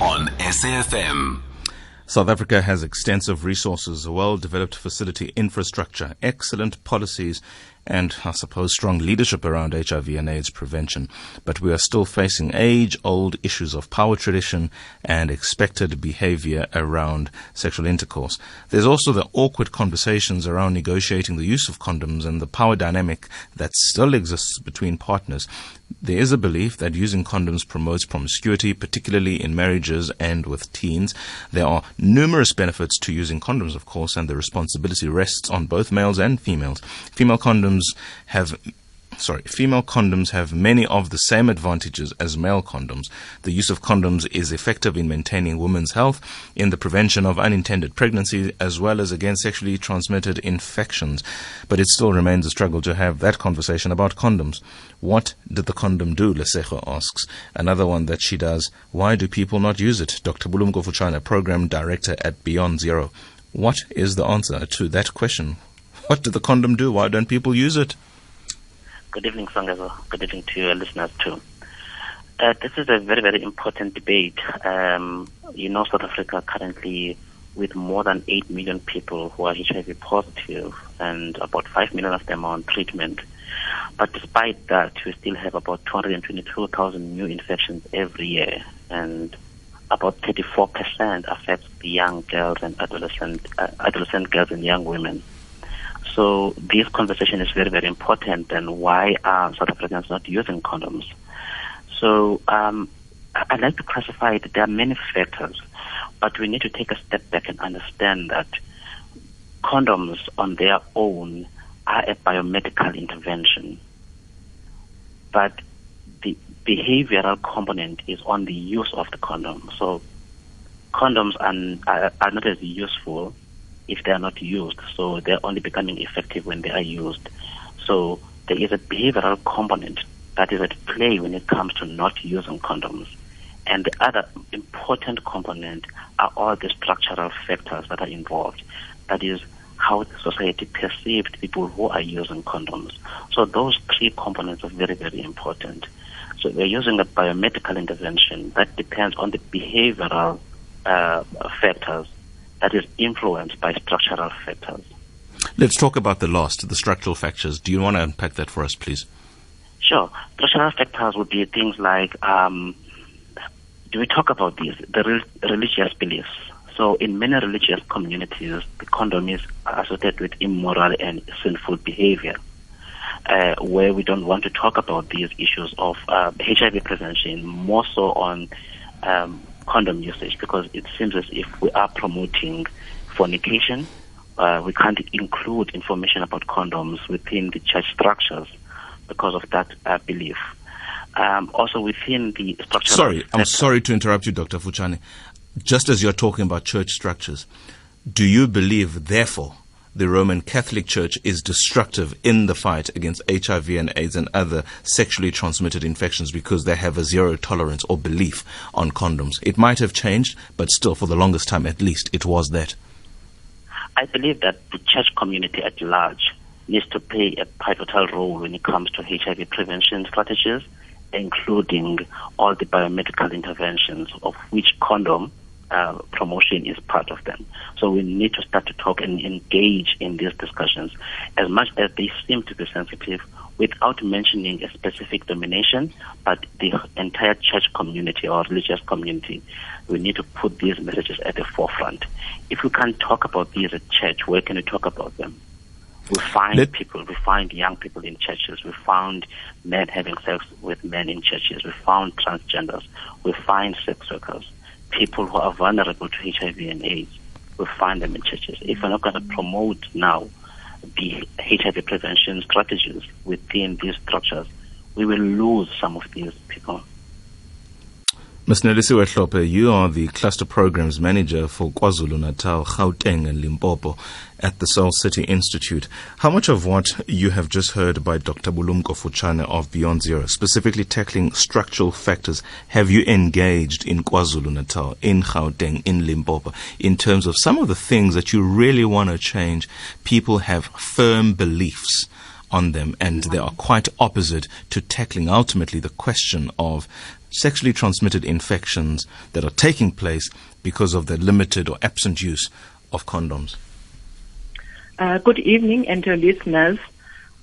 On SAFM. South Africa has extensive resources, a well developed facility infrastructure, excellent policies, and I suppose strong leadership around HIV and AIDS prevention. But we are still facing age old issues of power tradition and expected behavior around sexual intercourse. There's also the awkward conversations around negotiating the use of condoms and the power dynamic that still exists between partners. There is a belief that using condoms promotes promiscuity, particularly in marriages and with teens. There are numerous benefits to using condoms, of course, and the responsibility rests on both males and females. Female condoms have sorry, female condoms have many of the same advantages as male condoms. The use of condoms is effective in maintaining women's health, in the prevention of unintended pregnancy, as well as against sexually transmitted infections. But it still remains a struggle to have that conversation about condoms. What did the condom do? Lesejo asks. Another one that she does. Why do people not use it? Dr. Bulumko Futshane, program director at Beyond Zero. What is the answer to that question? What did the condom do? Why don't people use it? Good evening, Songezo. Good evening to your listeners too. Uh, this is a very, very important debate. Um, you know, South Africa currently with more than 8 million people who are HIV positive and about 5 million of them are on treatment. But despite that, we still have about 222,000 new infections every year and about 34% affects the young girls and adolescent, uh, adolescent girls and young women. So this conversation is very, very important and why are South Africans not using condoms? So um, I'd like to classify it. There are many factors, but we need to take a step back and understand that condoms on their own are a biomedical intervention. But the behavioral component is on the use of the condom. So condoms are, are, are not as useful if they are not used. So they're only becoming effective when they are used. So there is a behavioral component that is at play when it comes to not using condoms. And the other important component are all the structural factors that are involved. That is how society perceives people who are using condoms. So those three components are very, very important. So we're using a biomedical intervention that depends on the behavioral uh, factors that is influenced by structural factors. Let's talk about the last, the structural factors. Do you want to unpack that for us, please? Sure. Structural factors would be things like, um, do we talk about these? The re- religious beliefs. So in many religious communities, the condom is associated with immoral and sinful behavior. Uh, where we don't want to talk about these issues of uh, HIV prevention, more so on um, condom usage because it seems as if we are promoting fornication. Uh, we can't include information about condoms within the church structures because of that uh, belief. Um, also within the structure. Sorry, I'm sorry to interrupt you, Dr. Futshane. Just as you're talking about church structures, do you believe, therefore, the Roman Catholic Church is destructive in the fight against HIV and AIDS and other sexually transmitted infections because they have a zero tolerance or belief on condoms. It might have changed, but still, for the longest time at least, it was that. I believe that the church community at large needs to play a pivotal role when it comes to HIV prevention strategies, including all the biomedical interventions, of which condom uh, promotion is part of them. So we need to start to talk and engage in these discussions as much as they seem to be sensitive without mentioning a specific domination, but the entire church community or religious community. We need to put these messages at the forefront. If we can't talk about these at church, where can we talk about them? We find Let- people, we find young people in churches, we found men having sex with men in churches, we found transgenders, we find sex workers people who are vulnerable to HIV and AIDS. We find them in churches. If we're not going to promote now the HIV prevention strategies within these structures, we will lose some of these people. Ms. Nelisiwe Hlophe, you are the Cluster Programs Manager for KwaZulu-Natal, Gauteng and Limpopo at the Soul City Institute. How much of what you have just heard by Dr. Bulumko Futshane of Beyond Zero, specifically tackling structural factors, have you engaged in KwaZulu-Natal, in Gauteng, in Limpopo, in terms of some of the things that you really want to change? People have firm beliefs on them, and they are quite opposite to tackling ultimately the question of sexually transmitted infections that are taking place because of the limited or absent use of condoms. Uh, good evening, and your listeners.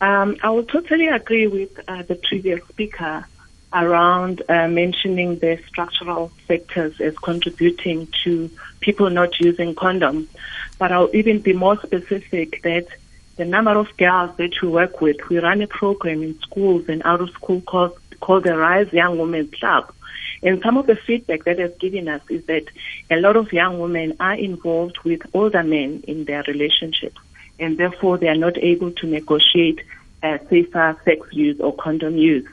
Um, I will totally agree with uh, the previous speaker around uh, mentioning the structural factors as contributing to people not using condoms. But I'll even be more specific that the number of girls that we work with, we run a program in schools and out of school called, called the Rise Young Women Club. And some of the feedback that has given us is that a lot of young women are involved with older men in their relationships, and therefore they are not able to negotiate uh, safer sex use or condom use.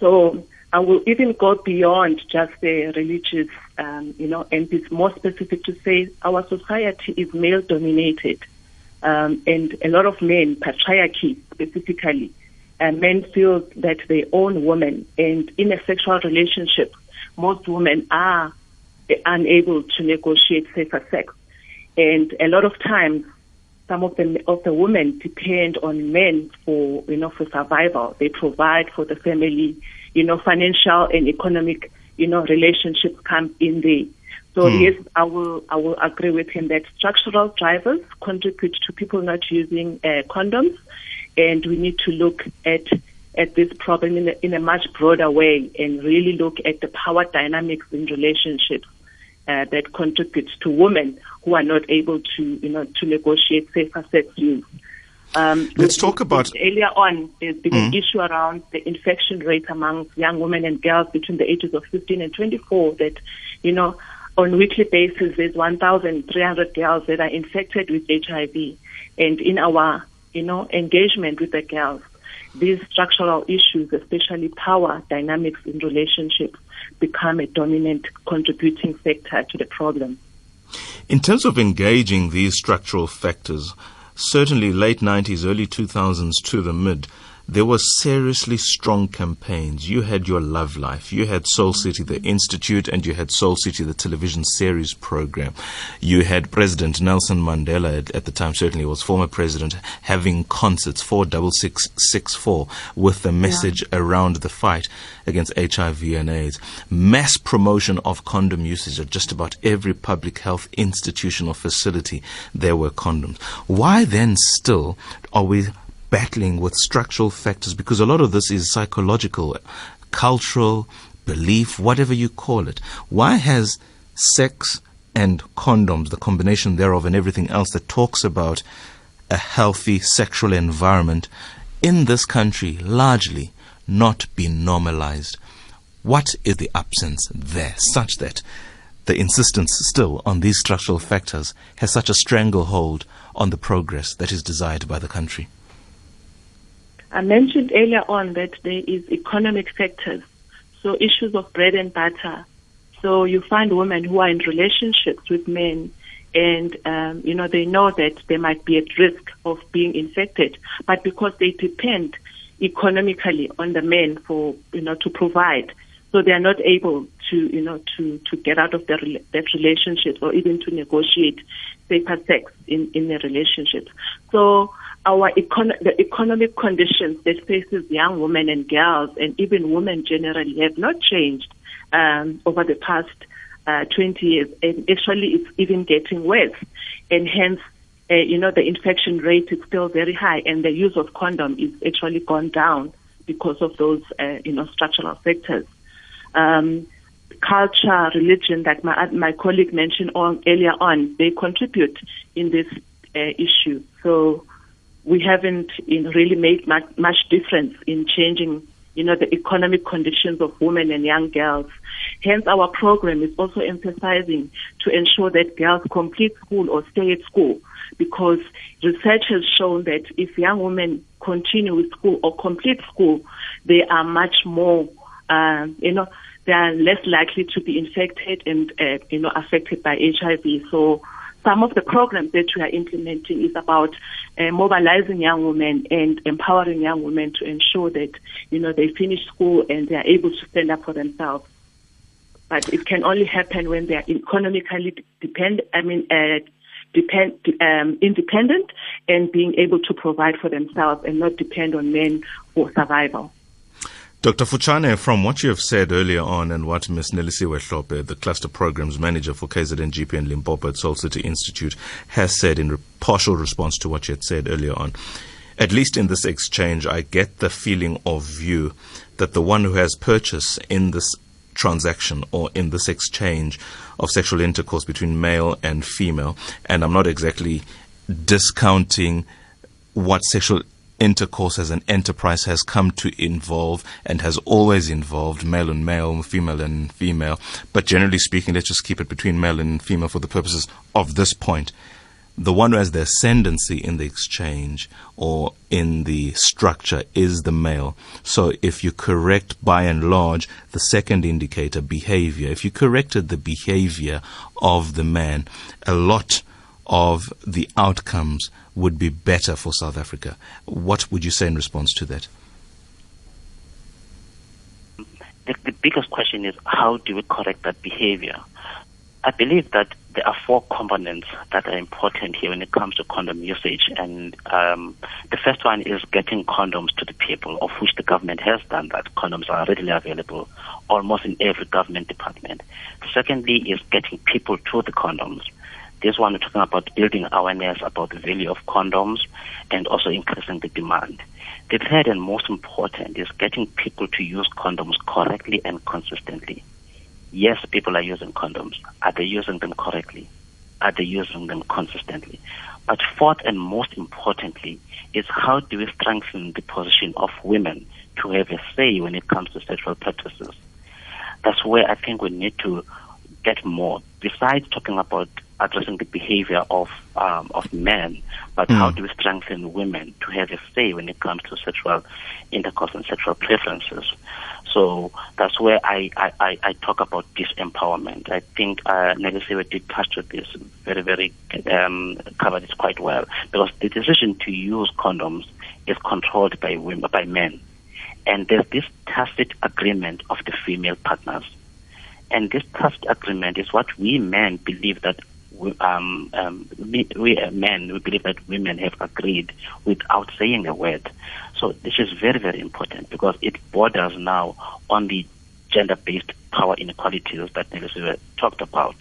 So I will even go beyond just the religious, um, you know, and it's more specific to say our society is male dominated. Um, and a lot of men, patriarchy specifically, uh, men feel that they own women. And in a sexual relationship, most women are unable to negotiate safer sex. And a lot of times, some of the of the women depend on men for you know for survival. They provide for the family, you know, financial and economic you know relationships come in there. So hmm. yes, I will I will agree with him that structural drivers contribute to people not using uh, condoms, and we need to look at at this problem in a, in a much broader way and really look at the power dynamics in relationships uh, that contributes to women who are not able to, you know, to negotiate safer sex use. Um, Let's talk about earlier on. There's been mm. an issue around the infection rate among young women and girls between the ages of 15 and 24. That, you know, on weekly basis, there's 1,300 girls that are infected with HIV, and in our, you know, engagement with the girls, these structural issues, especially power dynamics in relationships, become a dominant contributing factor to the problem. In terms of engaging these structural factors, certainly late 90s, early 2000s to the mid, there were seriously strong campaigns. You had your Love Life, you had Soul City, the Institute, and you had Soul City, the television series program. You had President Nelson Mandela at, at the time, certainly was former president, having concerts for double six six four with the message yeah. around the fight against HIV and AIDS. Mass promotion of condom usage at just about every public health institution or facility. There were condoms. Why then still are we battling with structural factors because a lot of this is psychological, cultural, belief, whatever you call it. Why has sex and condoms, the combination thereof, and everything else that talks about a healthy sexual environment in this country largely not been normalized? What is the absence there such that the insistence still on these structural factors has such a stranglehold on the progress that is desired by the country? I mentioned earlier on that there is economic factors, so issues of bread and butter. So you find women who are in relationships with men and um, you know they know that they might be at risk of being infected, but because they depend economically on the men for you know to provide, so they are not able to you know to to get out of their that relationship or even to negotiate safer sex in in their relationship. So our econ- the economic conditions that faces young women and girls and even women generally have not changed um, over the past uh, 20 years. And actually, it's even getting worse. And hence, uh, you know, the infection rate is still very high, and the use of condom is actually gone down because of those, uh, you know, structural factors. Um, culture, religion, that my my colleague mentioned on, earlier on, they contribute in this uh, issue. So we haven't really made much, much difference in changing, you know, the economic conditions of women and young girls. Hence, our program is also emphasizing to ensure that girls complete school or stay at school because research has shown that if young women continue with school or complete school, they are much more, uh, you know, they are less likely to be infected and, uh, you know, affected by HIV. So some of the programs that we are implementing is about uh, mobilizing young women and empowering young women to ensure that you know they finish school and they are able to stand up for themselves. But it can only happen when they are economically depend. I mean, uh, depend, um, independent and being able to provide for themselves and not depend on men for survival. Dr. Futshane, from what you have said earlier on and what Ms. Nelisiwe Hlophe, the Cluster Programs Manager for KZN GP and Limpopo at Soul City Institute, has said in re- partial response to what you had said earlier on, at least in this exchange, I get the feeling of view that the one who has purchase in this transaction or in this exchange of sexual intercourse between male and female, and I'm not exactly discounting what sexual intercourse as an enterprise has come to involve and has always involved male and male, female and female. But generally speaking, let's just keep it between male and female for the purposes of this point. The one who has the ascendancy in the exchange or in the structure is the male. So if you correct by and large the second indicator, behavior, if you corrected the behavior of the man, a lot of the outcomes would be better for South Africa. What would you say in response to that? The, the biggest question is how do we correct that behavior? I believe that there are four components that are important here when it comes to condom usage. And um, the first one is getting condoms to the people, of which the government has done that. Condoms are readily available almost in every government department. Secondly, is getting people to the condoms. This one, we're talking about building awareness about the value of condoms and also increasing the demand. The third and most important is getting people to use condoms correctly and consistently. Yes, people are using condoms. Are they using them correctly? Are they using them consistently? But fourth and most importantly is how do we strengthen the position of women to have a say when it comes to sexual practices? That's where I think we need to get more. Besides talking about addressing the behavior of um, of men, but mm. how do we strengthen women to have a say when it comes to sexual intercourse and sexual preferences? So that's where I, I, I talk about disempowerment. I think uh, Nelisiwe did touch on this very, very, um, covered it quite well because the decision to use condoms is controlled by women, by men. And there's this tacit agreement of the female partners. And this tacit agreement is what we men believe that um, um, we, we uh, men, we believe that women have agreed without saying a word. So this is very, very important because it borders now on the gender-based power inequalities that Nelisiwe talked about.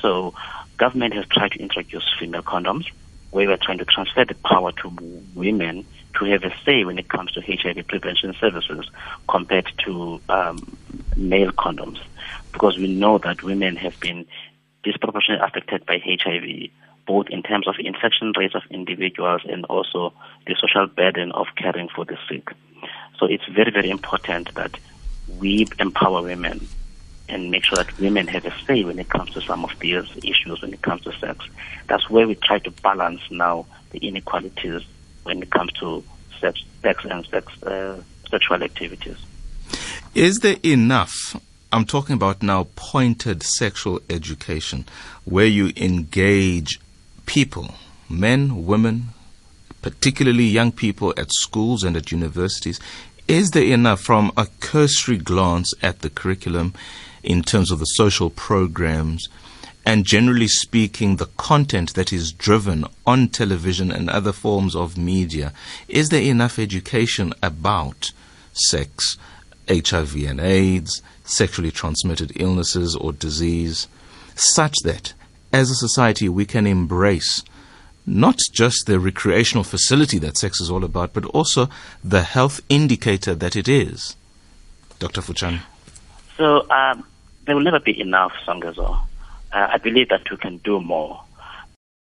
So government has tried to introduce female condoms, we're trying to transfer the power to women to have a say when it comes to HIV prevention services compared to um, male condoms. Because we know that women have been disproportionately affected by HIV, both in terms of infection rates of individuals and also the social burden of caring for the sick. So it's very, very important that we empower women and make sure that women have a say when it comes to some of these issues when it comes to sex. That's where we try to balance now the inequalities when it comes to sex, sex and sex, uh, sexual activities. Is there enough I'm talking about now pointed sexual education where you engage people, men, women, particularly young people at schools and at universities. Is there enough from a cursory glance at the curriculum in terms of the social programs and generally speaking the content that is driven on television and other forms of media? Is there enough education about sex, HIV and AIDS, sexually transmitted illnesses or disease, such that as a society we can embrace not just the recreational facility that sex is all about, but also the health indicator that it is. Dr. Futshane. So um, there will never be enough, Songezo. Uh, I believe that we can do more.